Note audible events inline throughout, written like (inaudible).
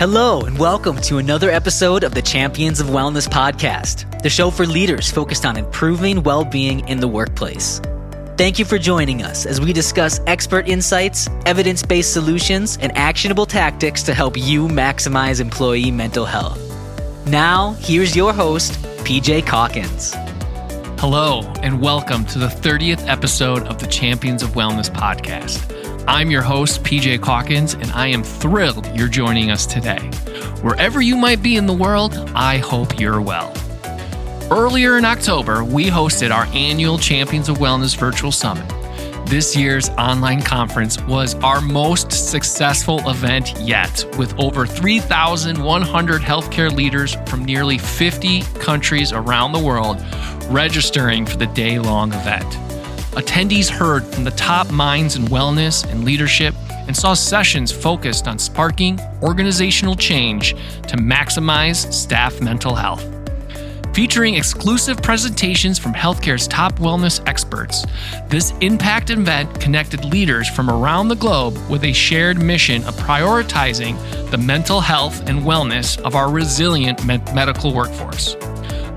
Hello, and welcome to another episode of the Champions of Wellness podcast, the show for leaders focused on improving well being in the workplace. Thank you for joining us as we discuss expert insights, evidence based solutions, and actionable tactics to help you maximize employee mental health. Now, here's your host, PJ Calkins. Hello, and welcome to the 30th episode of the Champions of Wellness podcast. I'm your host, PJ Calkins, and I am thrilled you're joining us today. Wherever you might be in the world, I hope you're well. Earlier in October, we hosted our annual Champions of Wellness Virtual Summit. This year's online conference was our most successful event yet, with over 3,100 healthcare leaders from nearly 50 countries around the world registering for the day long event. Attendees heard from the top minds in wellness and leadership and saw sessions focused on sparking organizational change to maximize staff mental health. Featuring exclusive presentations from healthcare's top wellness experts, this impact event connected leaders from around the globe with a shared mission of prioritizing the mental health and wellness of our resilient medical workforce.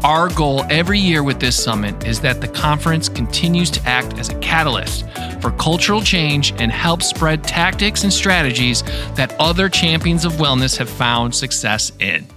Our goal every year with this summit is that the conference continues to act as a catalyst for cultural change and help spread tactics and strategies that other champions of wellness have found success in.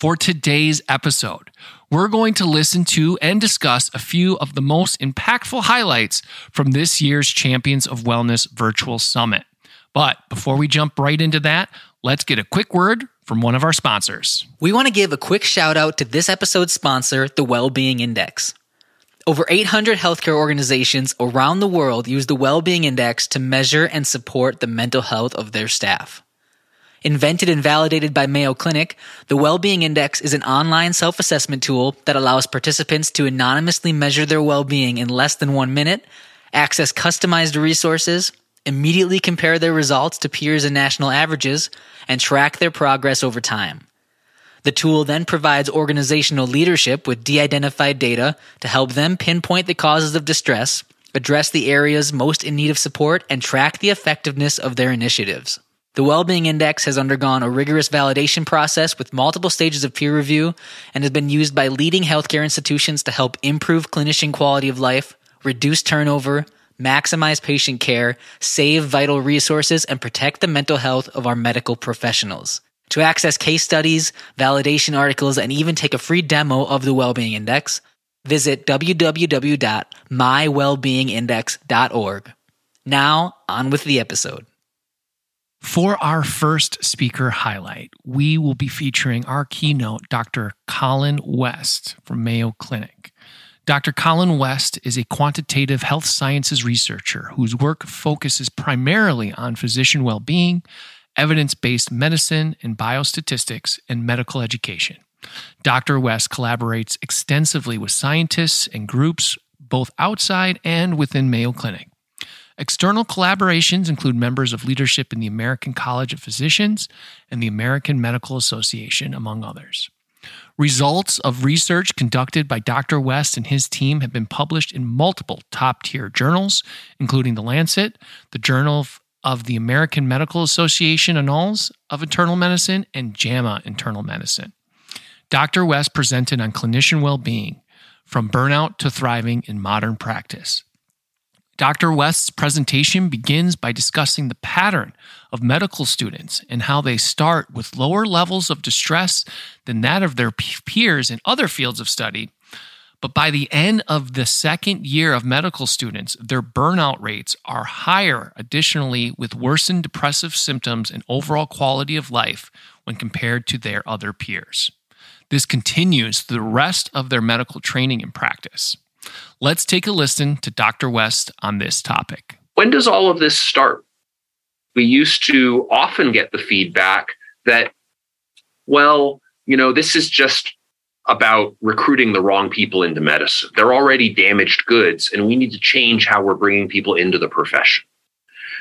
For today's episode, we're going to listen to and discuss a few of the most impactful highlights from this year's Champions of Wellness Virtual Summit. But before we jump right into that, let's get a quick word from one of our sponsors. We want to give a quick shout out to this episode's sponsor, the Wellbeing Index. Over 800 healthcare organizations around the world use the Wellbeing Index to measure and support the mental health of their staff. Invented and validated by Mayo Clinic, the Wellbeing Index is an online self assessment tool that allows participants to anonymously measure their well being in less than one minute, access customized resources, immediately compare their results to peers and national averages, and track their progress over time. The tool then provides organizational leadership with de identified data to help them pinpoint the causes of distress, address the areas most in need of support, and track the effectiveness of their initiatives. The Wellbeing Index has undergone a rigorous validation process with multiple stages of peer review and has been used by leading healthcare institutions to help improve clinician quality of life, reduce turnover, maximize patient care, save vital resources, and protect the mental health of our medical professionals. To access case studies, validation articles, and even take a free demo of the Wellbeing Index, visit www.mywellbeingindex.org. Now, on with the episode. For our first speaker highlight, we will be featuring our keynote, Dr. Colin West from Mayo Clinic. Dr. Colin West is a quantitative health sciences researcher whose work focuses primarily on physician well being, evidence based medicine, and biostatistics and medical education. Dr. West collaborates extensively with scientists and groups both outside and within Mayo Clinic. External collaborations include members of leadership in the American College of Physicians and the American Medical Association, among others. Results of research conducted by Dr. West and his team have been published in multiple top tier journals, including The Lancet, the Journal of the American Medical Association Annals of Internal Medicine, and JAMA Internal Medicine. Dr. West presented on clinician well being, from burnout to thriving in modern practice. Dr. West's presentation begins by discussing the pattern of medical students and how they start with lower levels of distress than that of their peers in other fields of study. But by the end of the second year of medical students, their burnout rates are higher, additionally, with worsened depressive symptoms and overall quality of life when compared to their other peers. This continues the rest of their medical training and practice. Let's take a listen to Dr. West on this topic. When does all of this start? We used to often get the feedback that, well, you know, this is just about recruiting the wrong people into medicine. They're already damaged goods, and we need to change how we're bringing people into the profession.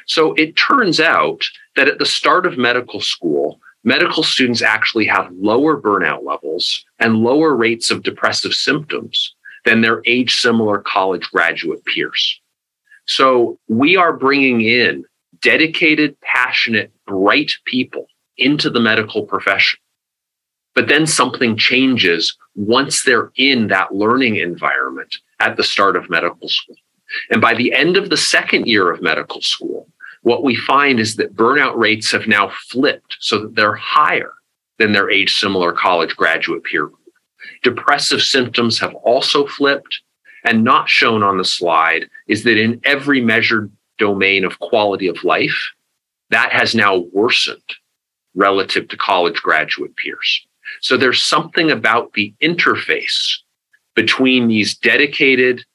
So it turns out that at the start of medical school, medical students actually have lower burnout levels and lower rates of depressive symptoms than their age similar college graduate peers. So we are bringing in dedicated, passionate, bright people into the medical profession. But then something changes once they're in that learning environment at the start of medical school. And by the end of the second year of medical school, what we find is that burnout rates have now flipped so that they're higher than their age similar college graduate peer group. Depressive symptoms have also flipped. And not shown on the slide is that in every measured domain of quality of life, that has now worsened relative to college graduate peers. So there's something about the interface between these dedicated,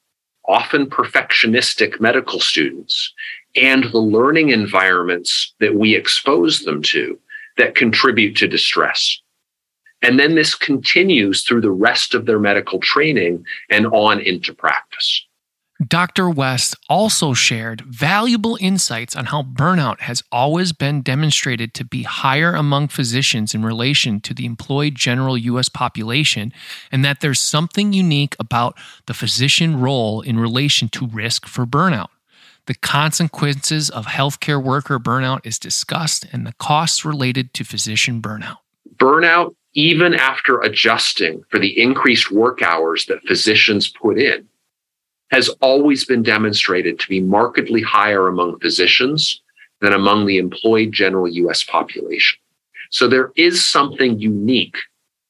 often perfectionistic medical students and the learning environments that we expose them to that contribute to distress. And then this continues through the rest of their medical training and on into practice. Dr. West also shared valuable insights on how burnout has always been demonstrated to be higher among physicians in relation to the employed general U.S. population, and that there's something unique about the physician role in relation to risk for burnout. The consequences of healthcare worker burnout is discussed and the costs related to physician burnout. Burnout, even after adjusting for the increased work hours that physicians put in, has always been demonstrated to be markedly higher among physicians than among the employed general US population. So there is something unique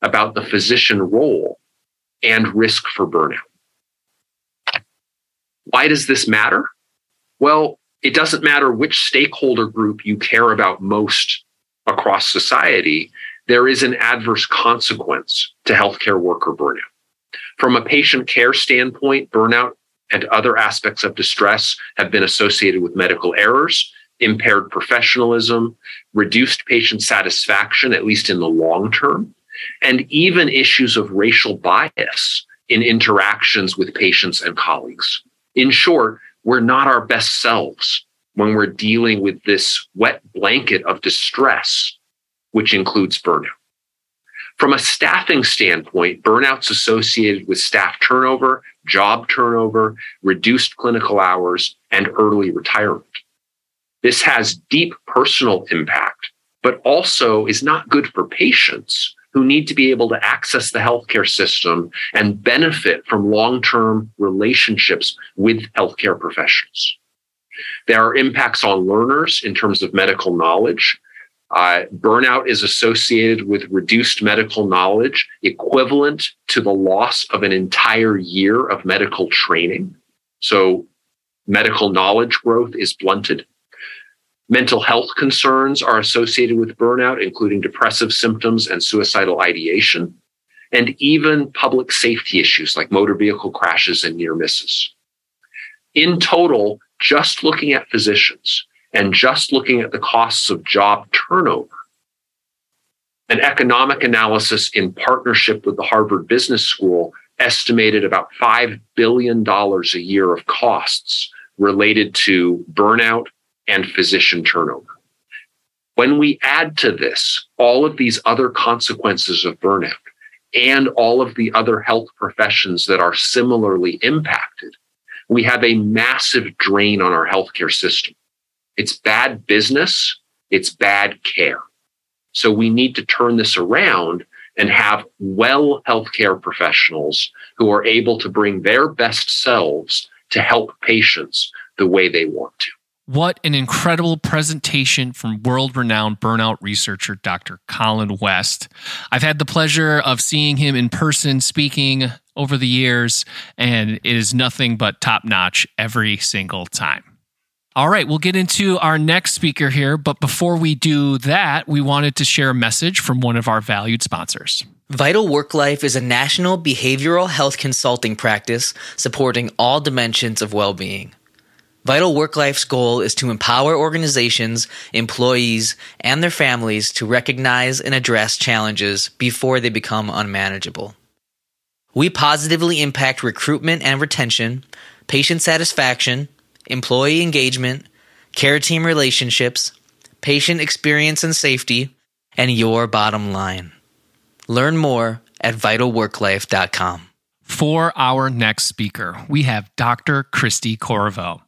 about the physician role and risk for burnout. Why does this matter? Well, it doesn't matter which stakeholder group you care about most across society, there is an adverse consequence to healthcare worker burnout. From a patient care standpoint, burnout and other aspects of distress have been associated with medical errors, impaired professionalism, reduced patient satisfaction, at least in the long term, and even issues of racial bias in interactions with patients and colleagues. In short, we're not our best selves when we're dealing with this wet blanket of distress, which includes burnout. From a staffing standpoint, burnout's associated with staff turnover, job turnover, reduced clinical hours, and early retirement. This has deep personal impact, but also is not good for patients who need to be able to access the healthcare system and benefit from long term relationships with healthcare professionals. There are impacts on learners in terms of medical knowledge, uh, burnout is associated with reduced medical knowledge, equivalent to the loss of an entire year of medical training. So, medical knowledge growth is blunted. Mental health concerns are associated with burnout, including depressive symptoms and suicidal ideation, and even public safety issues like motor vehicle crashes and near misses. In total, just looking at physicians, and just looking at the costs of job turnover, an economic analysis in partnership with the Harvard Business School estimated about $5 billion a year of costs related to burnout and physician turnover. When we add to this all of these other consequences of burnout and all of the other health professions that are similarly impacted, we have a massive drain on our healthcare system. It's bad business. It's bad care. So we need to turn this around and have well healthcare professionals who are able to bring their best selves to help patients the way they want to. What an incredible presentation from world renowned burnout researcher Dr. Colin West. I've had the pleasure of seeing him in person speaking over the years, and it is nothing but top notch every single time. All right, we'll get into our next speaker here, but before we do that, we wanted to share a message from one of our valued sponsors. Vital Work Life is a national behavioral health consulting practice supporting all dimensions of well being. Vital Work Life's goal is to empower organizations, employees, and their families to recognize and address challenges before they become unmanageable. We positively impact recruitment and retention, patient satisfaction, employee engagement, care team relationships, patient experience and safety, and your bottom line. Learn more at vitalworklife.com. For our next speaker, we have Dr. Christy Corriveau.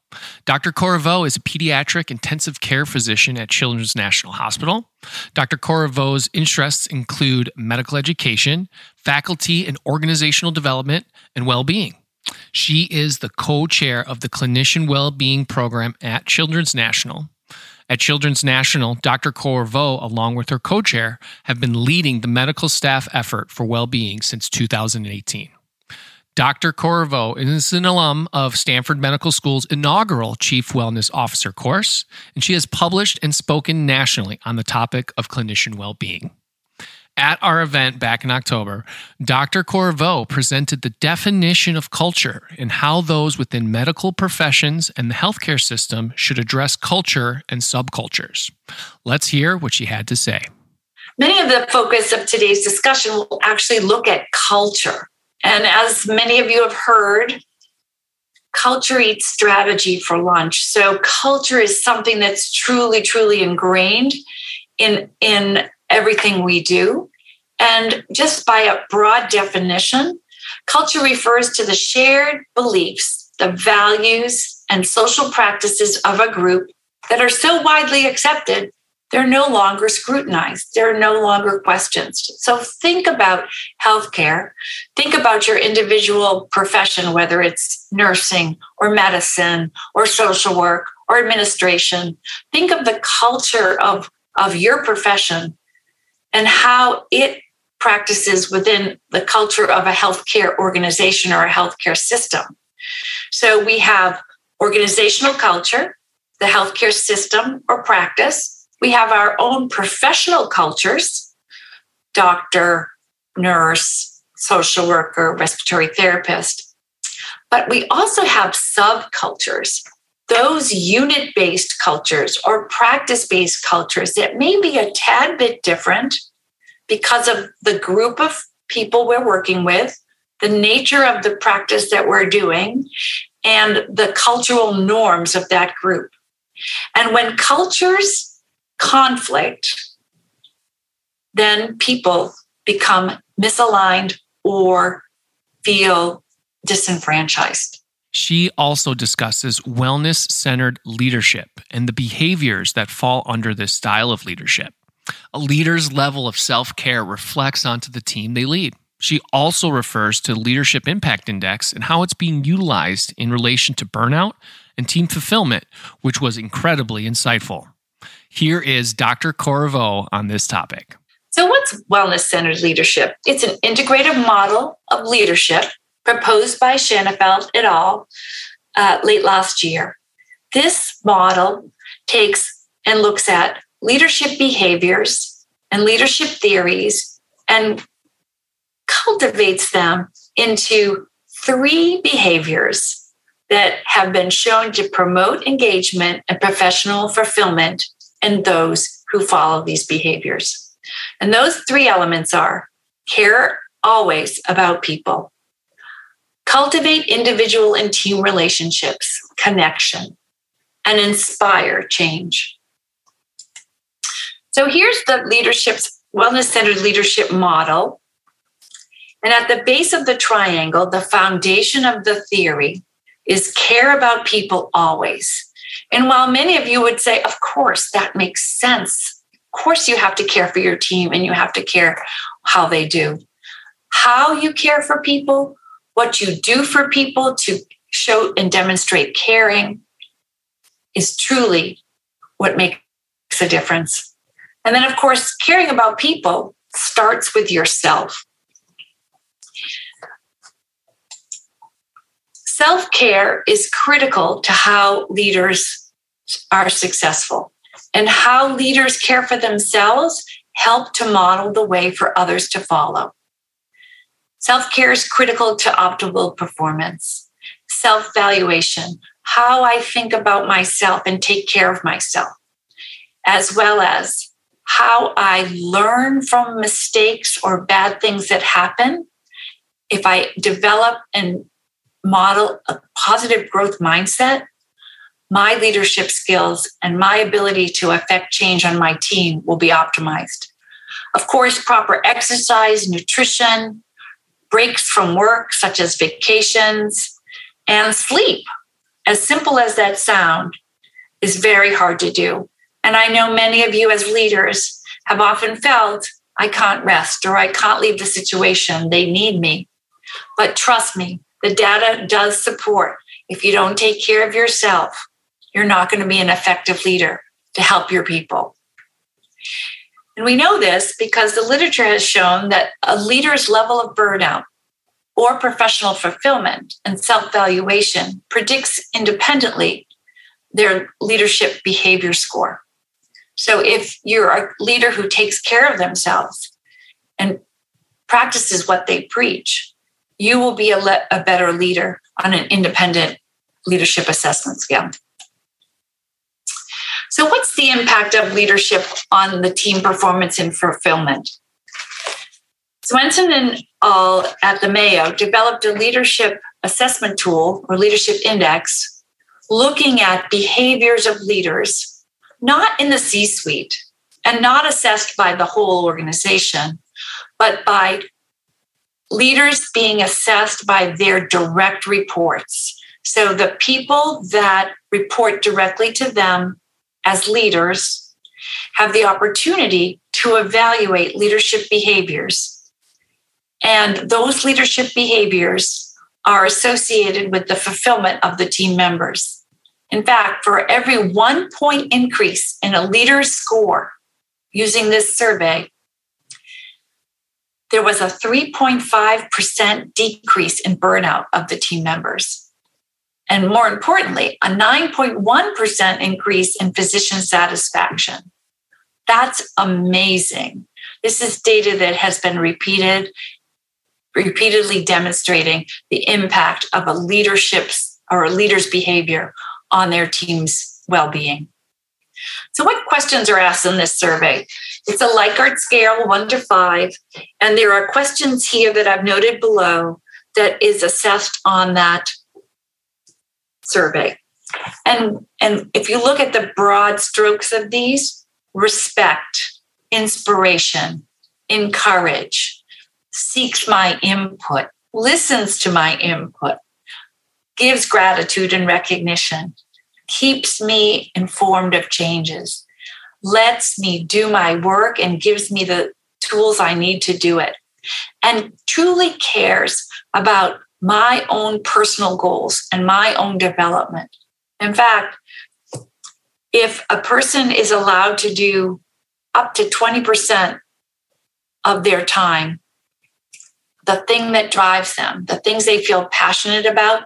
Dr. Corriveau is a pediatric intensive care physician at Children's National Hospital. Dr. Corriveau's interests include medical education, faculty and organizational development, and well being. She is the co chair of the Clinician Well-Being Program at Children's National. At Children's National, Dr. Corriveau, along with her co chair, have been leading the medical staff effort for well being since 2018. Dr. Corriveau is an alum of Stanford Medical School's inaugural Chief Wellness Officer course, and she has published and spoken nationally on the topic of clinician well being. At our event back in October, Dr. Corriveau presented the definition of culture and how those within medical professions and the healthcare system should address culture and subcultures. Let's hear what she had to say. Many of the focus of today's discussion will actually look at culture and as many of you have heard, culture eats strategy for lunch. So culture is something that's truly, truly ingrained in, in everything we do. And just by a broad definition, culture refers to the shared beliefs, the values, and social practices of a group that are so widely accepted they're no longer scrutinized. they're no longer questioned. So think about healthcare. Think about your individual profession, whether it's nursing or medicine or social work or administration. Think of the culture of, of your profession and how it practices within the culture of a healthcare organization or a healthcare system. So we have organizational culture, the healthcare system or practice we have our own professional cultures doctor, nurse, social worker, respiratory therapist. But we also have subcultures, those unit based cultures or practice based cultures that may be a tad bit different because of the group of people we're working with, the nature of the practice that we're doing, and the cultural norms of that group. And when cultures conflict, then people become misaligned or feel disenfranchised. She also discusses wellness centered leadership and the behaviors that fall under this style of leadership. A leader's level of self care reflects onto the team they lead. She also refers to Leadership Impact Index and how it's being utilized in relation to burnout and team fulfillment, which was incredibly insightful. Here is Dr. Corriveau on this topic. So, what's wellness centered leadership? It's an integrative model of leadership proposed by Shanafelt et al. Uh, late last year. This model takes and looks at leadership behaviors and leadership theories and cultivates them into three behaviors that have been shown to promote engagement and professional fulfillment in those who follow these behaviors. And those three elements are care always about people, cultivate individual and team relationships, connection, and inspire change. So here's the leadership's wellness centered leadership model. And at the base of the triangle, the foundation of the theory is care about people always. And while many of you would say, of course, that makes sense. Of course, you have to care for your team and you have to care how they do. How you care for people, what you do for people to show and demonstrate caring is truly what makes a difference. And then, of course, caring about people starts with yourself. Self care is critical to how leaders are successful, and how leaders care for themselves help to model the way for others to follow. Self care is critical to optimal performance. Self valuation, how I think about myself and take care of myself, as well as how I learn from mistakes or bad things that happen. If I develop and model a positive growth mindset, my leadership skills and my ability to affect change on my team will be optimized. Of course, proper exercise, nutrition, breaks from work, such as vacations, and sleep as simple as that sound, is very hard to do. And I know many of you as leaders have often felt, I can't rest or I can't leave the situation. They need me. But trust me, the data does support if you don't take care of yourself, you're not going to be an effective leader to help your people. And we know this because the literature has shown that a leader's level of burnout or professional fulfillment and self valuation predicts independently their leadership behavior score. So if you're a leader who takes care of themselves and practices what they preach, you will be a, le- a better leader on an independent leadership assessment scale. So, what's the impact of leadership on the team performance and fulfillment? Swensen and all at the Mayo developed a leadership assessment tool or leadership index looking at behaviors of leaders, not in the C suite and not assessed by the whole organization, but by leaders being assessed by their direct reports. So the people that report directly to them as leaders have the opportunity to evaluate leadership behaviors. And those leadership behaviors are associated with the fulfillment of the team members. In fact, for every one point increase in a leader's score using this survey, there was a 3.5% decrease in burnout of the team members. And more importantly, a 9.1% increase in physician satisfaction. That's amazing. This is data that has been repeated, repeatedly demonstrating the impact of a leadership's or a leader's behavior on their team's well-being. So, what questions are asked in this survey? It's a Likert scale, one to five, and there are questions here that I've noted below that is assessed on that survey. And, and if you look at the broad strokes of these, respect, inspiration, encourage, seeks my input, listens to my input, gives gratitude and recognition, keeps me informed of changes, lets me do my work and gives me the tools I need to do it, and truly cares about my own personal goals and my own development. In fact, if a person is allowed to do up to 20% of their time, the thing that drives them, the things they feel passionate about,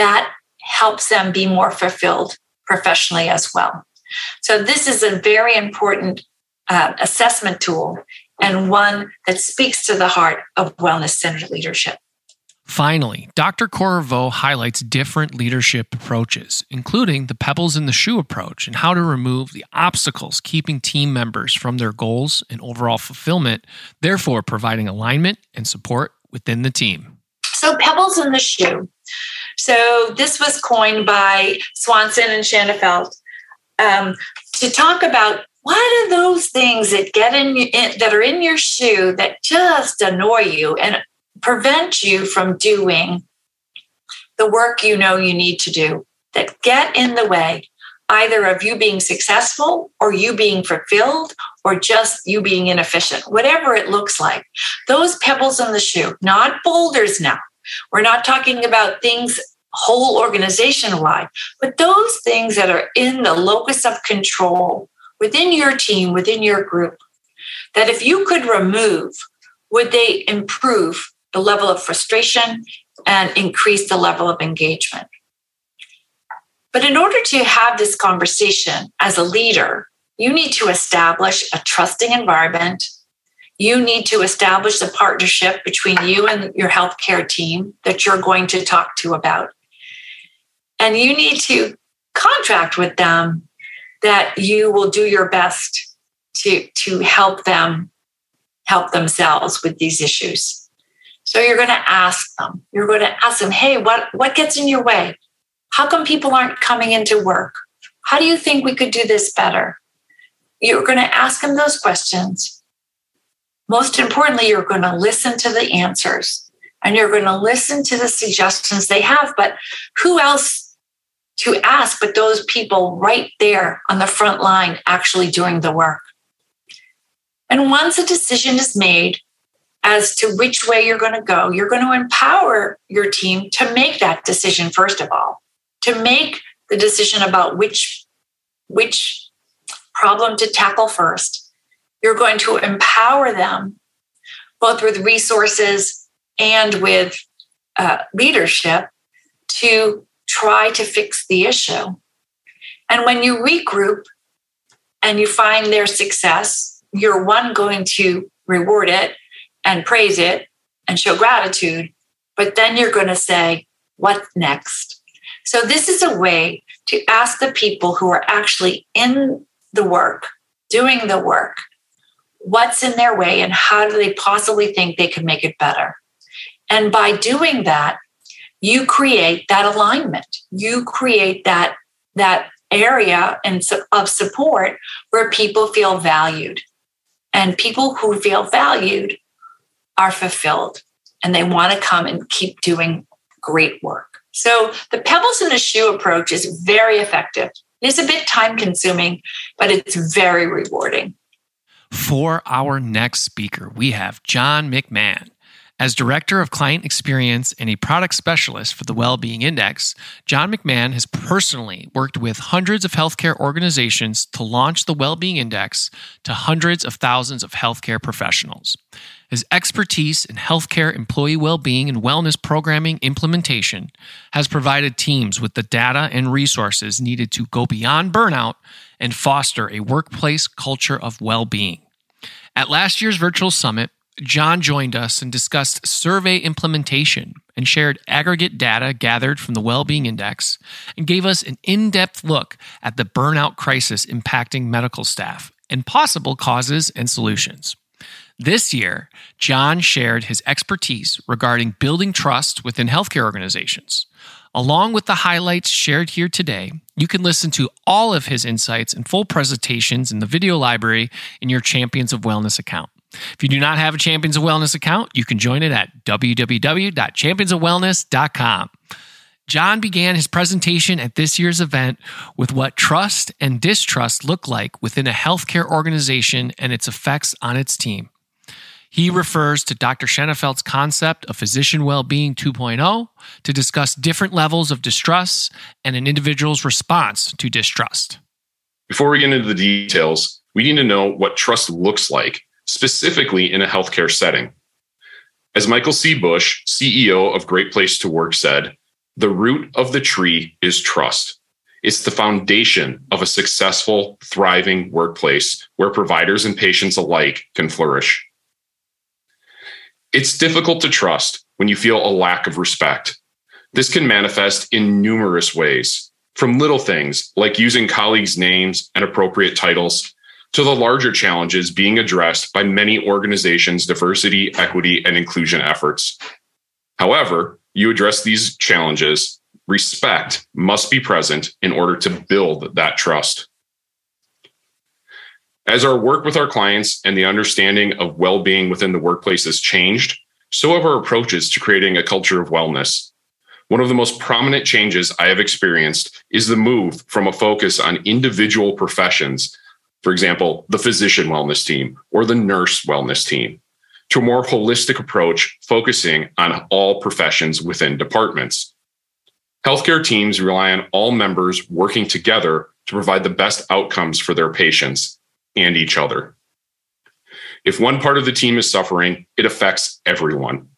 that helps them be more fulfilled professionally as well. So, this is a very important uh, assessment tool and one that speaks to the heart of wellness centered leadership. Finally, Dr. Corriveau highlights different leadership approaches, including the pebbles in the shoe approach and how to remove the obstacles keeping team members from their goals and overall fulfillment, therefore providing alignment and support within the team. Pebbles in the shoe. So, this was coined by Swensen and Shanafelt um, to talk about what are those things that get in, in that are in your shoe that just annoy you and prevent you from doing the work you know you need to do that get in the way either of you being successful or you being fulfilled or just you being inefficient, whatever it looks like. Those pebbles in the shoe, not boulders now. We're not talking about things whole organization wide, but those things that are in the locus of control within your team, within your group, that if you could remove, would they improve the level of frustration and increase the level of engagement. But in order to have this conversation as a leader, you need to establish a trusting environment. You need to establish a partnership between you and your healthcare team that you're going to talk to about. And you need to contract with them that you will do your best to, to help them help themselves with these issues. So you're going to ask them. You're going to ask them, hey, what, what gets in your way? How come people aren't coming into work? How do you think we could do this better? You're going to ask them those questions. Most importantly, you're going to listen to the answers and you're going to listen to the suggestions they have. But who else to ask, but those people right there on the front line actually doing the work. And once a decision is made as to which way you're going to go, you're going to empower your team to make that decision, first of all, to make the decision about which, which problem to tackle first. You're going to empower them both with resources and with uh, leadership to try to fix the issue. And when you regroup and you find their success, you're one going to reward it and praise it and show gratitude, but then you're going to say, What next? So, this is a way to ask the people who are actually in the work, doing the work, what's in their way and how do they possibly think they can make it better. And by doing that, you create that alignment. You create that, that area and of support where people feel valued. And people who feel valued are fulfilled and they want to come and keep doing great work. So the pebbles in the shoe approach is very effective. It's a bit time consuming, but it's very rewarding. For our next speaker, we have John McMahon. As Director of Client Experience and a product specialist for the Wellbeing Index, John McMahon has personally worked with hundreds of healthcare organizations to launch the Wellbeing Index to hundreds of thousands of healthcare professionals. His expertise in healthcare employee well-being and wellness programming implementation has provided teams with the data and resources needed to go beyond burnout and foster a workplace culture of well-being. At last year's virtual summit, John joined us and discussed survey implementation and shared aggregate data gathered from the Wellbeing Index and gave us an in depth look at the burnout crisis impacting medical staff and possible causes and solutions. This year, John shared his expertise regarding building trust within healthcare organizations. Along with the highlights shared here today, you can listen to all of his insights and full presentations in the video library in your Champions of Wellness account. If you do not have a Champions of Wellness account, you can join it at www.championsofwellness.com. John began his presentation at this year's event with what trust and distrust look like within a healthcare organization and its effects on its team. He refers to Dr. Shanafelt's concept of physician well-being 2.0 to discuss different levels of distrust and an individual's response to distrust. Before we get into the details, we need to know what trust looks like specifically in a healthcare setting. As Michael C. Bush, CEO of Great Place to Work, said, the root of the tree is trust. It's the foundation of a successful, thriving workplace where providers and patients alike can flourish. It's difficult to trust when you feel a lack of respect. This can manifest in numerous ways, from little things like using colleagues' names and appropriate titles to the larger challenges being addressed by many organizations' diversity, equity, and inclusion efforts. However, you address these challenges, respect must be present in order to build that trust. As our work with our clients and the understanding of well being within the workplace has changed, so have our approaches to creating a culture of wellness. One of the most prominent changes I have experienced is the move from a focus on individual professions for example, the physician wellness team or the nurse wellness team, to a more holistic approach focusing on all professions within departments. Healthcare teams rely on all members working together to provide the best outcomes for their patients and each other. If one part of the team is suffering, it affects everyone.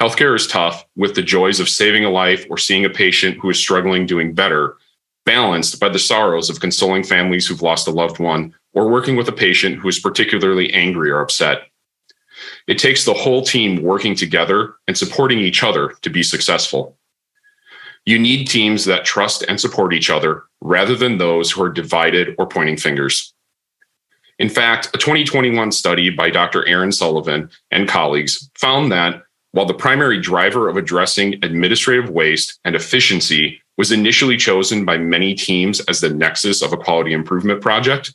Healthcare is tough, with the joys of saving a life or seeing a patient who is struggling doing better, balanced by the sorrows of consoling families who've lost a loved one or working with a patient who is particularly angry or upset. It takes the whole team working together and supporting each other to be successful. You need teams that trust and support each other rather than those who are divided or pointing fingers. In fact, a 2021 study by Dr. Erin Sullivan and colleagues found that while the primary driver of addressing administrative waste and efficiency was initially chosen by many teams as the nexus of a quality improvement project,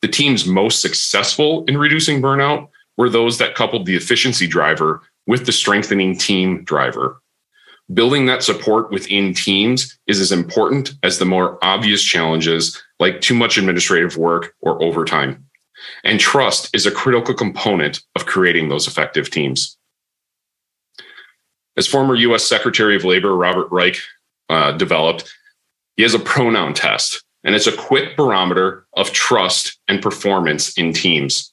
the teams most successful in reducing burnout were those that coupled the efficiency driver with the strengthening team driver. Building that support within teams is as important as the more obvious challenges like too much administrative work or overtime. And trust is a critical component of creating those effective teams. As former US Secretary of Labor Robert Reich uh, developed, he has a pronoun test, and it's a quick barometer of trust and performance in teams.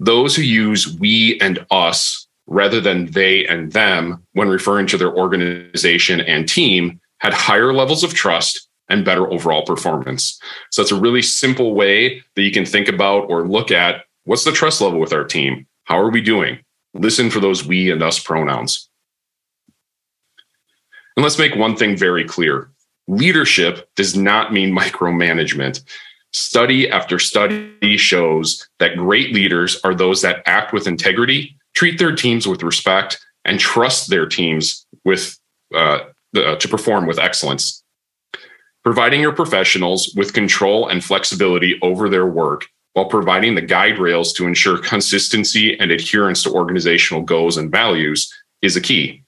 Those who use we and us rather than they and them when referring to their organization and team had higher levels of trust and better overall performance. So it's a really simple way that you can think about or look at what's the trust level with our team? How are we doing? Listen for those we and us pronouns. And let's make one thing very clear leadership does not mean micromanagement. Study after study shows that great leaders are those that act with integrity, treat their teams with respect, and trust their teams with uh, uh, to perform with excellence. Providing your professionals with control and flexibility over their work while providing the guide rails to ensure consistency and adherence to organizational goals and values is a key.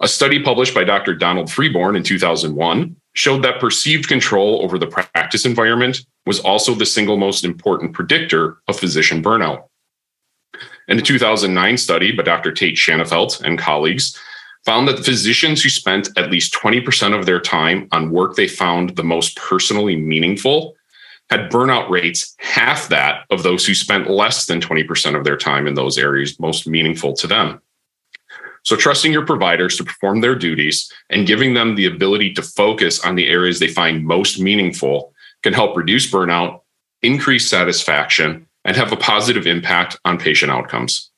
A study published by Dr. Donald Freeborn in 2001 showed that perceived control over the practice environment was also the single most important predictor of physician burnout. And a 2009 study by Dr. Tait Shanafelt and colleagues found that physicians who spent at least 20% of their time on work they found the most personally meaningful had burnout rates half that of those who spent less than 20% of their time in those areas most meaningful to them. So, trusting your providers to perform their duties and giving them the ability to focus on the areas they find most meaningful can help reduce burnout, increase satisfaction, and have a positive impact on patient outcomes.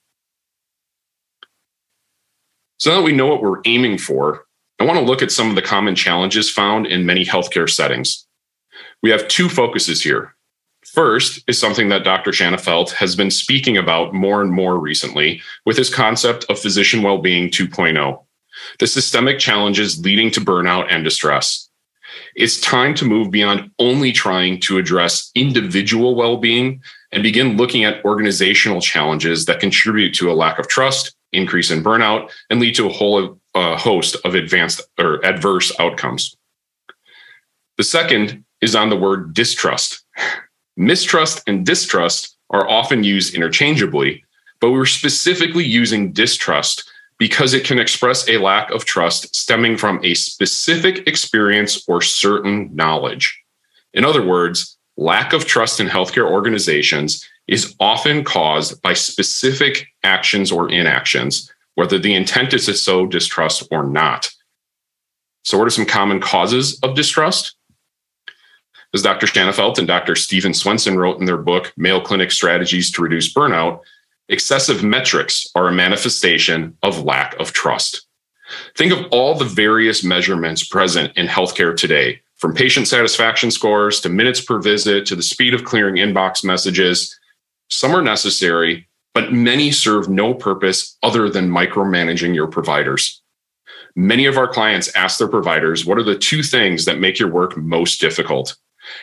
So, now that we know what we're aiming for, I want to look at some of the common challenges found in many healthcare settings. We have two focuses here First is something that Dr. Shanafelt has been speaking about more and more recently with his concept of physician well-being 2.0, the systemic challenges leading to burnout and distress. It's time to move beyond only trying to address individual well-being and begin looking at organizational challenges that contribute to a lack of trust, increase in burnout, and lead to a whole uh, host of advanced or adverse outcomes. The second is on the word distrust. Mistrust and distrust are often used interchangeably, but we're specifically using distrust because it can express a lack of trust stemming from a specific experience or certain knowledge. In other words, lack of trust in healthcare organizations is often caused by specific actions or inactions, whether the intent is to sow distrust or not. So, what are some common causes of distrust? As Dr. Shanafelt and Dr. Stephen Swensen wrote in their book, Mayo Clinic Strategies to Reduce Burnout, excessive metrics are a manifestation of lack of trust. Think of all the various measurements present in healthcare today, from patient satisfaction scores to minutes per visit to the speed of clearing inbox messages. Some are necessary, but many serve no purpose other than micromanaging your providers. Many of our clients ask their providers, What are the two things that make your work most difficult?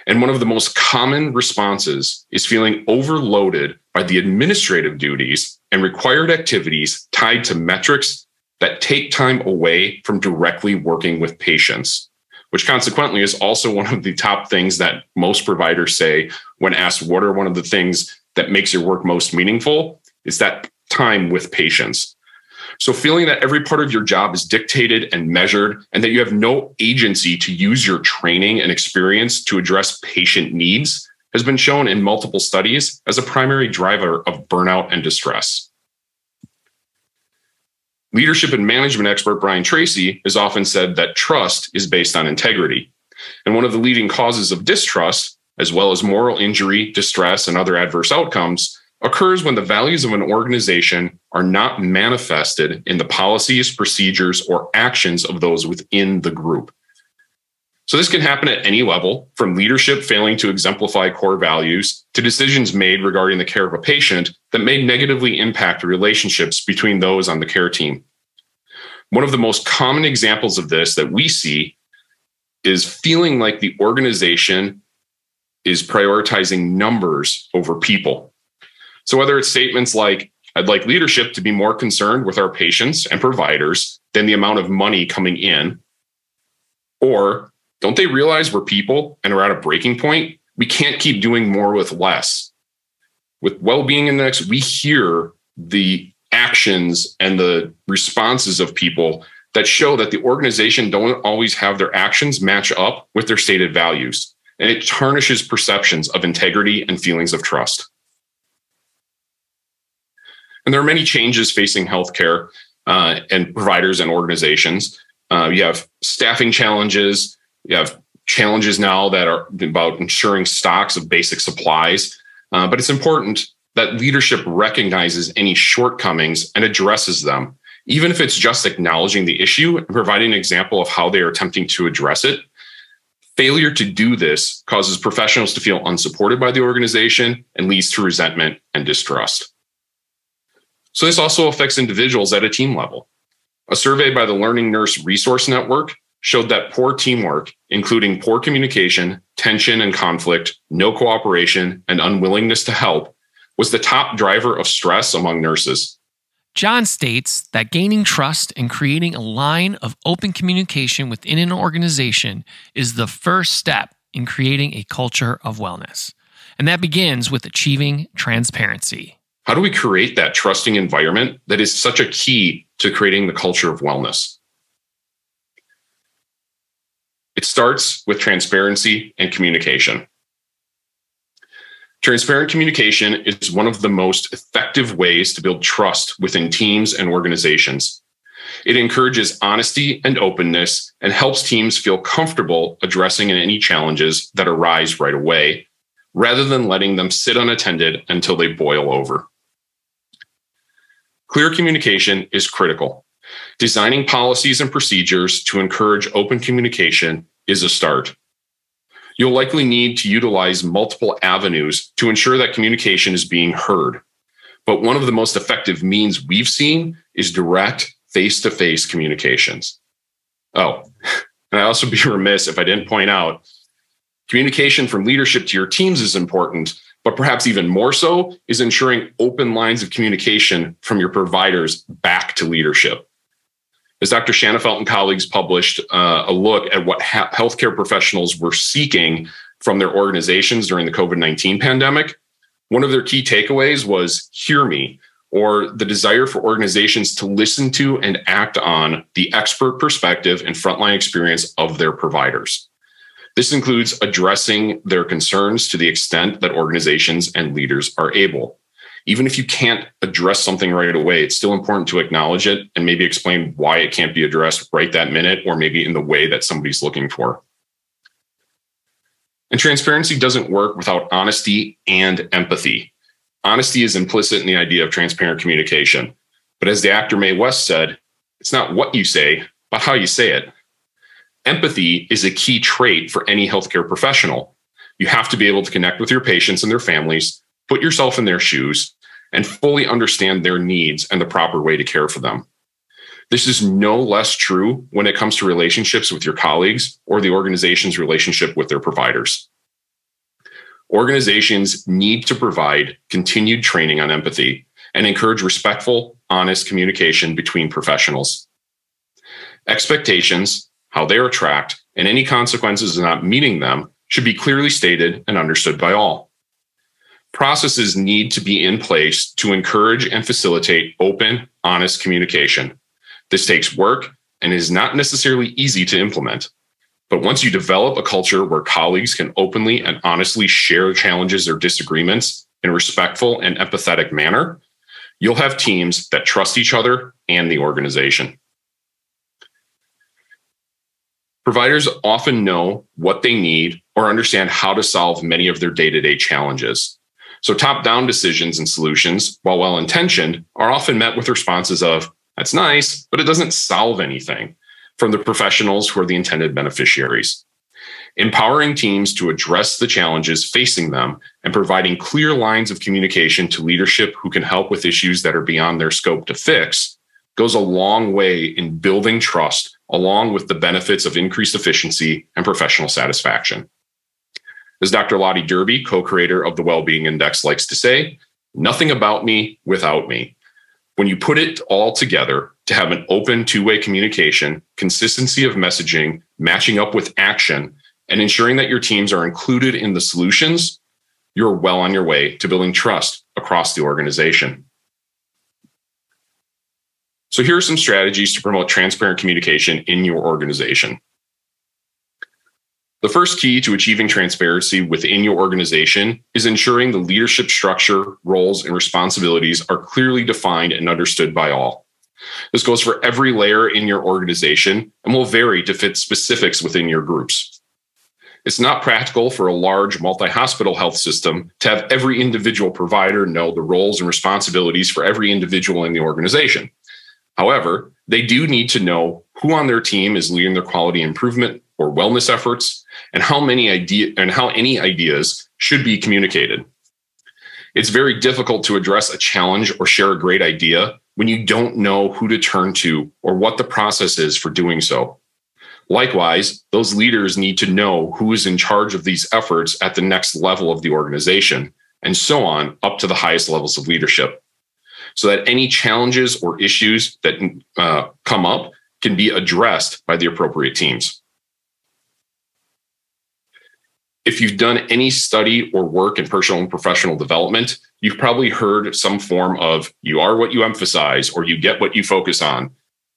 And one of the most common responses is feeling overloaded by the administrative duties and required activities tied to metrics that take time away from directly working with patients, which consequently is also one of the top things that most providers say when asked what are one of the things that makes your work most meaningful is that time with patients. So, feeling that every part of your job is dictated and measured, and that you have no agency to use your training and experience to address patient needs has been shown in multiple studies as a primary driver of burnout and distress. Leadership and management expert Brian Tracy has often said that trust is based on integrity. And one of the leading causes of distrust, as well as moral injury, distress, and other adverse outcomes, occurs when the values of an organization are not manifested in the policies, procedures, or actions of those within the group. So, this can happen at any level, from leadership failing to exemplify core values to decisions made regarding the care of a patient that may negatively impact relationships between those on the care team. One of the most common examples of this that we see is feeling like the organization is prioritizing numbers over people. So whether it's statements like, I'd like leadership to be more concerned with our patients and providers than the amount of money coming in? Or don't they realize we're people and we're at a breaking point? We can't keep doing more with less. With well-being in the index, we hear the actions and the responses of people that show that the organization don't always have their actions match up with their stated values. And it tarnishes perceptions of integrity and feelings of trust. And there are many changes facing healthcare uh, and providers and organizations. Uh, you have staffing challenges. You have challenges now that are about ensuring stocks of basic supplies. Uh, but it's important that leadership recognizes any shortcomings and addresses them, even if it's just acknowledging the issue and providing an example of how they are attempting to address it. Failure to do this causes professionals to feel unsupported by the organization and leads to resentment and distrust. So, this also affects individuals at a team level. A survey by the Learning Nurse Resource Network showed that poor teamwork, including poor communication, tension and conflict, no cooperation, and unwillingness to help, was the top driver of stress among nurses. John states that gaining trust and creating a line of open communication within an organization is the first step in creating a culture of wellness. And that begins with achieving transparency. How do we create that trusting environment that is such a key to creating the culture of wellness? It starts with transparency and communication. Transparent communication is one of the most effective ways to build trust within teams and organizations. It encourages honesty and openness and helps teams feel comfortable addressing any challenges that arise right away, rather than letting them sit unattended until they boil over. Clear communication is critical. Designing policies and procedures to encourage open communication is a start. You'll likely need to utilize multiple avenues to ensure that communication is being heard. But one of the most effective means we've seen is direct face to face communications. Oh, (laughs) and I also be (laughs) remiss if I didn't point out communication from leadership to your teams is important, but perhaps even more so is ensuring open lines of communication from your providers back to leadership. As Dr. Shanafelt and colleagues published uh, a look at what ha- healthcare professionals were seeking from their organizations during the COVID 19 pandemic, one of their key takeaways was hear me, or the desire for organizations to listen to and act on the expert perspective and frontline experience of their providers. This includes addressing their concerns to the extent that organizations and leaders are able even if you can't address something right away, it's still important to acknowledge it and maybe explain why it can't be addressed right that minute or maybe in the way that somebody's looking for. And transparency doesn't work without honesty and empathy. Honesty is implicit in the idea of transparent communication. But as the actor Mae West said, it's not what you say, but how you say it. Empathy is a key trait for any healthcare professional. You have to be able to connect with your patients and their families, put yourself in their shoes, and fully understand their needs and the proper way to care for them. This is no less true when it comes to relationships with your colleagues or the organization's relationship with their providers. Organizations need to provide continued training on empathy and encourage respectful, honest communication between professionals. Expectations, how they are tracked, and any consequences of not meeting them should be clearly stated and understood by all processes need to be in place to encourage and facilitate open, honest communication. This takes work and is not necessarily easy to implement. But once you develop a culture where colleagues can openly and honestly share challenges or disagreements in a respectful and empathetic manner, you'll have teams that trust each other and the organization. Providers often know what they need or understand how to solve many of their day to day challenges. So top down decisions and solutions, while well intentioned, are often met with responses of, that's nice, but it doesn't solve anything from the professionals who are the intended beneficiaries. Empowering teams to address the challenges facing them and providing clear lines of communication to leadership who can help with issues that are beyond their scope to fix goes a long way in building trust, along with the benefits of increased efficiency and professional satisfaction. As Dr. Lotte Dyrbye, co creator of the Wellbeing Index, likes to say, nothing about me without me. When you put it all together, to have an open two way communication, consistency of messaging, matching up with action, and ensuring that your teams are included in the solutions, you're well on your way to building trust across the organization. So, here are some strategies to promote transparent communication in your organization. The first key to achieving transparency within your organization is ensuring the leadership structure, roles, and responsibilities are clearly defined and understood by all. This goes for every layer in your organization and will vary to fit specifics within your groups. It's not practical for a large multi hospital health system to have every individual provider know the roles and responsibilities for every individual in the organization. However, they do need to know who on their team is leading their quality improvement or wellness efforts and how many idea and how any ideas should be communicated. It's very difficult to address a challenge or share a great idea when you don't know who to turn to or what the process is for doing so. Likewise, those leaders need to know who is in charge of these efforts at the next level of the organization, and so on up to the highest levels of leadership, so that any challenges or issues that uh, come up can be addressed by the appropriate teams. If you've done any study or work in personal and professional development, you've probably heard some form of you are what you emphasize or you get what you focus on.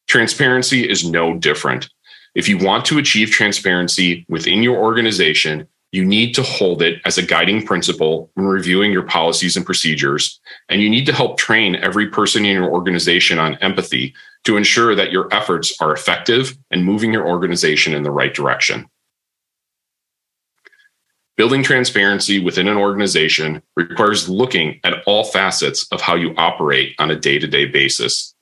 Transparency is no different. If you want to achieve transparency within your organization, you need to hold it as a guiding principle when reviewing your policies and procedures. And you need to help train every person in your organization on empathy to ensure that your efforts are effective and moving your organization in the right direction. Building transparency within an organization requires looking at all facets of how you operate on a day to day basis.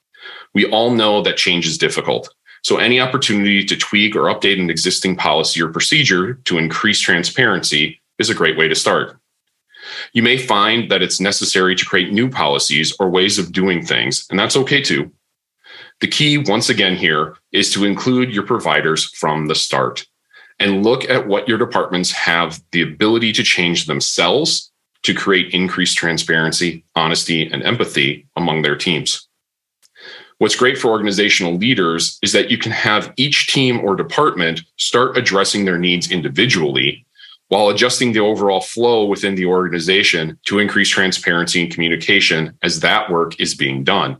We all know that change is difficult. So, any opportunity to tweak or update an existing policy or procedure to increase transparency is a great way to start. You may find that it's necessary to create new policies or ways of doing things, and that's okay too. The key, once again, here is to include your providers from the start and look at what your departments have the ability to change themselves to create increased transparency, honesty, and empathy among their teams. What's great for organizational leaders is that you can have each team or department start addressing their needs individually while adjusting the overall flow within the organization to increase transparency and communication as that work is being done.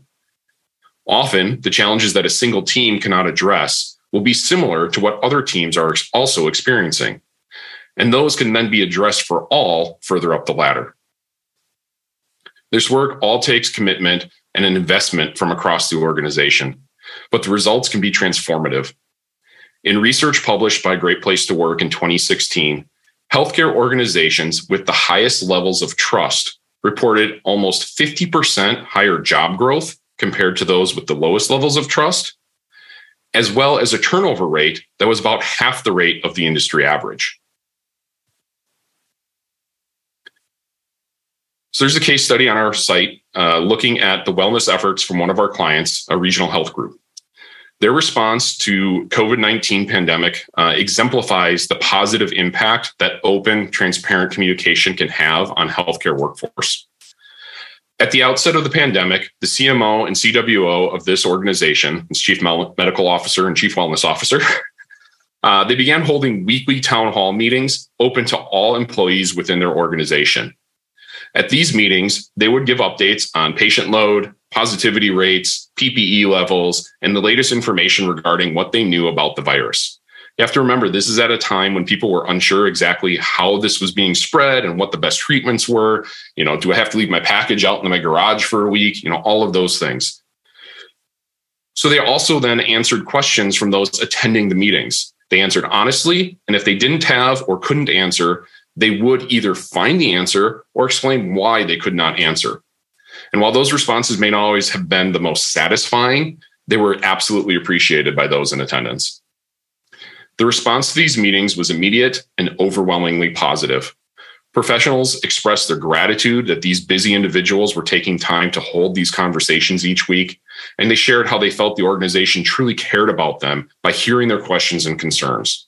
Often, the challenges that a single team cannot address will be similar to what other teams are also experiencing. And those can then be addressed for all further up the ladder. This work all takes commitment and an investment from across the organization, but the results can be transformative. In research published by Great Place to Work in 2016, healthcare organizations with the highest levels of trust reported almost 50% higher job growth compared to those with the lowest levels of trust as well as a turnover rate that was about half the rate of the industry average. So there's a case study on our site uh, looking at the wellness efforts from one of our clients, a regional health group. Their response to COVID-19 pandemic uh, exemplifies the positive impact that open, transparent communication can have on healthcare workforce. At the outset of the pandemic, the CMO and CWO of this organization, its chief medical officer and chief wellness officer, (laughs) uh, they began holding weekly town hall meetings open to all employees within their organization. At these meetings, they would give updates on patient load, positivity rates, PPE levels, and the latest information regarding what they knew about the virus you have to remember this is at a time when people were unsure exactly how this was being spread and what the best treatments were. You know, do I have to leave my package out in my garage for a week? You know, all of those things. So they also then answered questions from those attending the meetings. They answered honestly, and if they didn't have or couldn't answer, they would either find the answer or explain why they could not answer. And while those responses may not always have been the most satisfying, they were absolutely appreciated by those in attendance. The response to these meetings was immediate and overwhelmingly positive. Professionals expressed their gratitude that these busy individuals were taking time to hold these conversations each week, and they shared how they felt the organization truly cared about them by hearing their questions and concerns.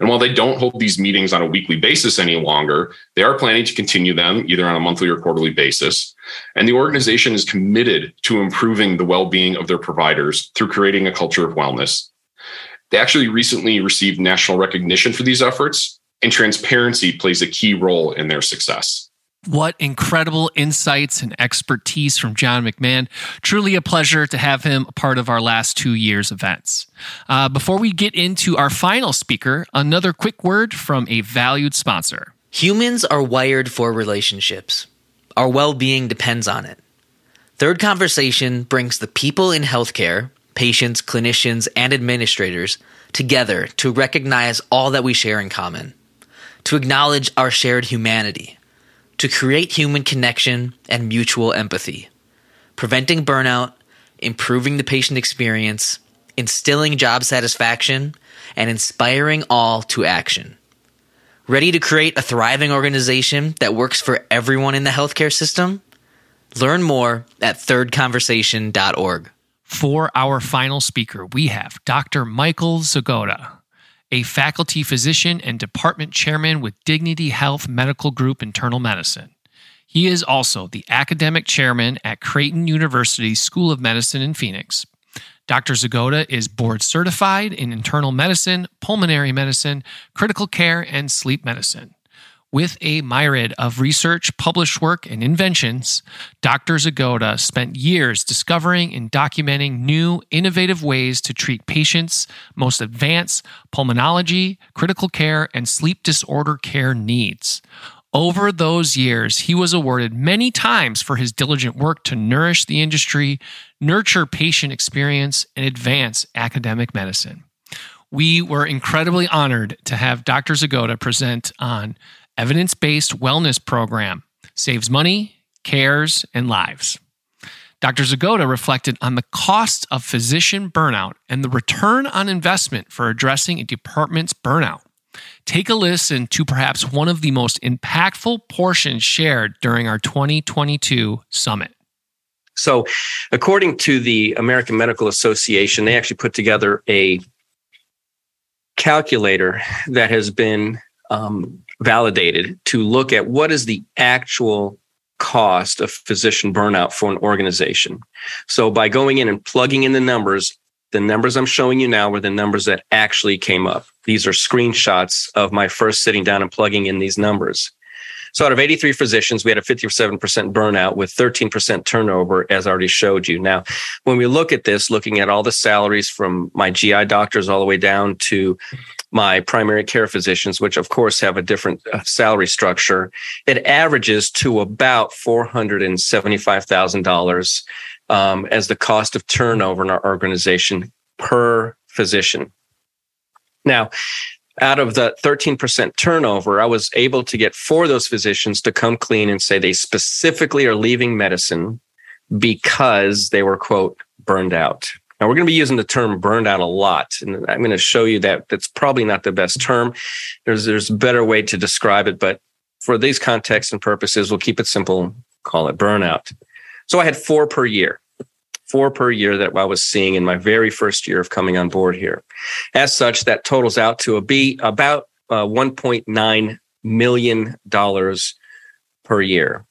And while they don't hold these meetings on a weekly basis any longer, they are planning to continue them either on a monthly or quarterly basis. And the organization is committed to improving the well being of their providers through creating a culture of wellness. They actually recently received national recognition for these efforts, and transparency plays a key role in their success. What incredible insights and expertise from John McMahon. Truly a pleasure to have him a part of our last two years' events. Uh, before we get into our final speaker, another quick word from a valued sponsor. Humans are wired for relationships. Our well being depends on it. Third Conversation brings the people in healthcare, patients, clinicians, and administrators together to recognize all that we share in common, to acknowledge our shared humanity to create human connection and mutual empathy, preventing burnout, improving the patient experience, instilling job satisfaction, and inspiring all to action. Ready to create a thriving organization that works for everyone in the healthcare system? Learn more at thirdconversation.org. For our final speaker, we have Dr. Michael Zagoda a faculty physician and department chairman with Dignity Health Medical Group Internal Medicine. He is also the academic chairman at Creighton University School of Medicine in Phoenix. Dr. Zagoda is board certified in internal medicine, pulmonary medicine, critical care, and sleep medicine. With a myriad of research, published work, and inventions, Dr. Zagoda spent years discovering and documenting new, innovative ways to treat patients' most advanced pulmonology, critical care, and sleep disorder care needs. Over those years, he was awarded many times for his diligent work to nourish the industry, nurture patient experience, and advance academic medicine. We were incredibly honored to have Dr. Zagoda present on evidence based wellness program saves money, cares, and lives. Dr. Zagoda reflected on the cost of physician burnout and the return on investment for addressing a department's burnout. Take a listen to perhaps one of the most impactful portions shared during our 2022 summit. So, according to the American Medical Association, they actually put together a calculator that has been um, validated to look at what is the actual cost of physician burnout for an organization. So by going in and plugging in the numbers, the numbers I'm showing you now were the numbers that actually came up. These are screenshots of my first sitting down and plugging in these numbers. So out of 83 physicians, we had a 57% burnout with 13% turnover, as I already showed you. Now, when we look at this, looking at all the salaries from my GI doctors all the way down to my primary care physicians, which of course have a different uh, salary structure, it averages to about $475,000 um, as the cost of turnover in our organization per physician. Now, out of the 13% turnover, I was able to get four of those physicians to come clean and say they specifically are leaving medicine because they were, quote, burned out. Now, we're going to be using the term burned out a lot. And I'm going to show you that that's probably not the best term. There's, there's a better way to describe it, but for these contexts and purposes, we'll keep it simple, call it burnout. So I had four per year four per year that I was seeing in my very first year of coming on board here. As such, that totals out to a B about uh, 1.9 million dollars per year.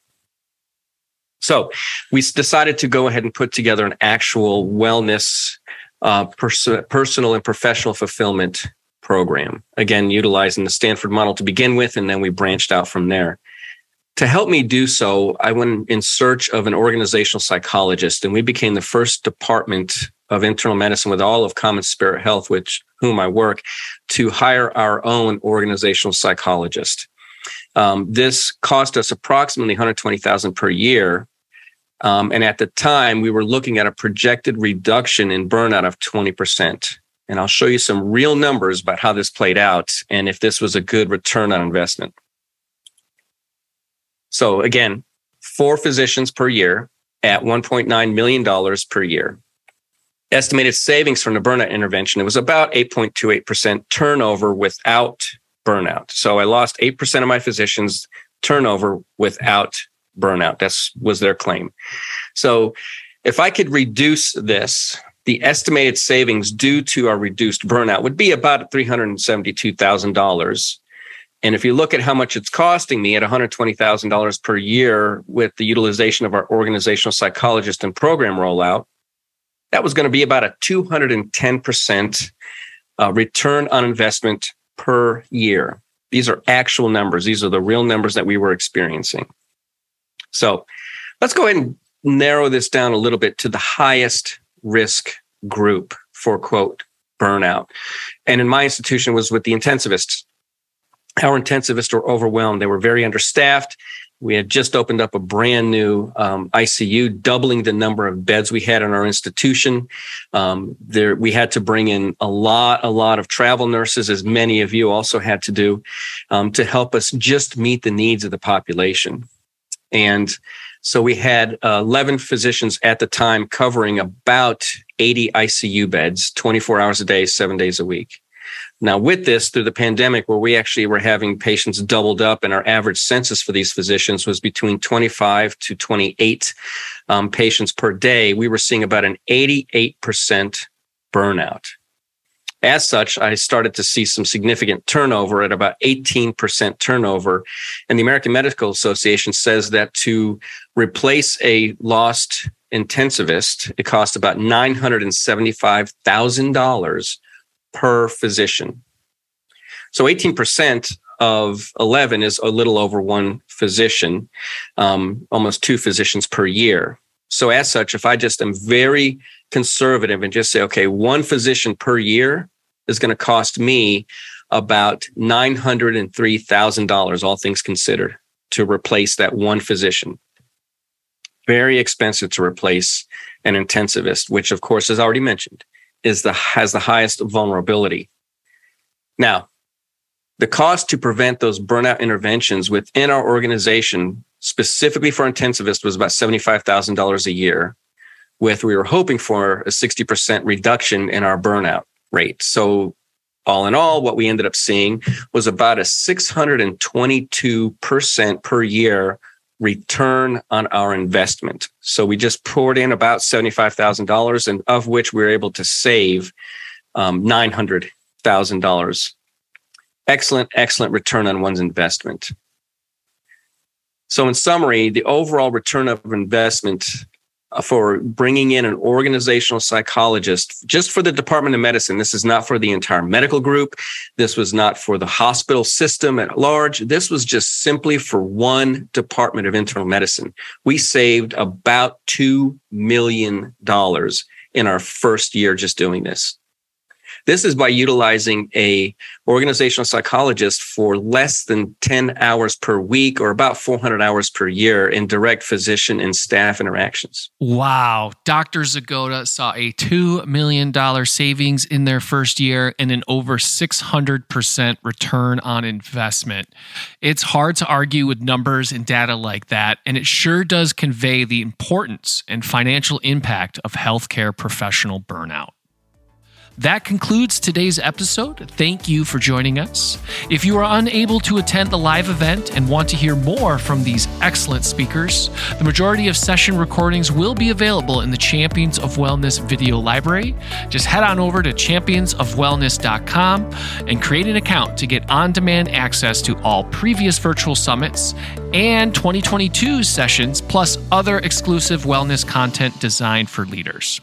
So we decided to go ahead and put together an actual wellness, uh, pers- personal and professional fulfillment program. Again, utilizing the Stanford model to begin with, and then we branched out from there to help me do so, I went in search of an organizational psychologist, and we became the first department of internal medicine with all of CommonSpirit Health, which whom I work, to hire our own organizational psychologist. Um, this cost us approximately 120,000 per year. Um, and at the time, we were looking at a projected reduction in burnout of 20%. And I'll show you some real numbers about how this played out and if this was a good return on investment. So again, four physicians per year at $1.9 million per year. Estimated savings from the burnout intervention, it was about 8.28% turnover without burnout. So I lost 8% of my physicians turnover without burnout. That's was their claim. So if I could reduce this the estimated savings due to our reduced burnout would be about $372,000. And if you look at how much it's costing me at $120,000 per year with the utilization of our organizational psychologist and program rollout, that was going to be about a 210% uh, return on investment per year. These are actual numbers. These are the real numbers that we were experiencing. So let's go ahead and narrow this down a little bit to the highest risk group for quote burnout. And in my institution was with the intensivists. Our intensivists were overwhelmed. They were very understaffed. We had just opened up a brand new um, ICU, doubling the number of beds we had in our institution. Um, there, we had to bring in a lot, a lot of travel nurses, as many of you also had to do, um, to help us just meet the needs of the population. And so we had uh, 11 physicians at the time covering about 80 ICU beds, 24 hours a day, seven days a week. Now, with this, through the pandemic, where we actually were having patients doubled up, and our average census for these physicians was between 25 to 28 um, patients per day, we were seeing about an 88% burnout. As such, I started to see some significant turnover at about 18% turnover. And the American Medical Association says that to replace a lost intensivist, it costs about $975,000 per physician. So 18% of 11 is a little over one physician, um, almost two physicians per year. So, as such, if I just am very conservative and just say, okay, one physician per year, is going to cost me about $903,000, all things considered, to replace that one physician. Very expensive to replace an intensivist, which, of course, as already mentioned, is the has the highest vulnerability. Now, the cost to prevent those burnout interventions within our organization, specifically for intensivists, was about $75,000 a year, with we were hoping for a 60% reduction in our burnout rate. So all in all, what we ended up seeing was about a 622% per year return on our investment. So we just poured in about $75,000 and of which we were able to save um, $900,000. Excellent, excellent return on one's investment. So in summary, the overall return of investment for bringing in an organizational psychologist just for the Department of Medicine. This is not for the entire medical group. This was not for the hospital system at large. This was just simply for one Department of Internal Medicine. We saved about $2 million in our first year just doing this. This is by utilizing a organizational psychologist for less than 10 hours per week or about 400 hours per year in direct physician and staff interactions. Wow. Dr. Zagoda saw a $2 million savings in their first year and an over 600% return on investment. It's hard to argue with numbers and data like that, and it sure does convey the importance and financial impact of healthcare professional burnout. That concludes today's episode. Thank you for joining us. If you are unable to attend the live event and want to hear more from these excellent speakers, the majority of session recordings will be available in the Champions of Wellness video library. Just head on over to championsofwellness.com and create an account to get on demand access to all previous virtual summits and 2022 sessions, plus other exclusive wellness content designed for leaders.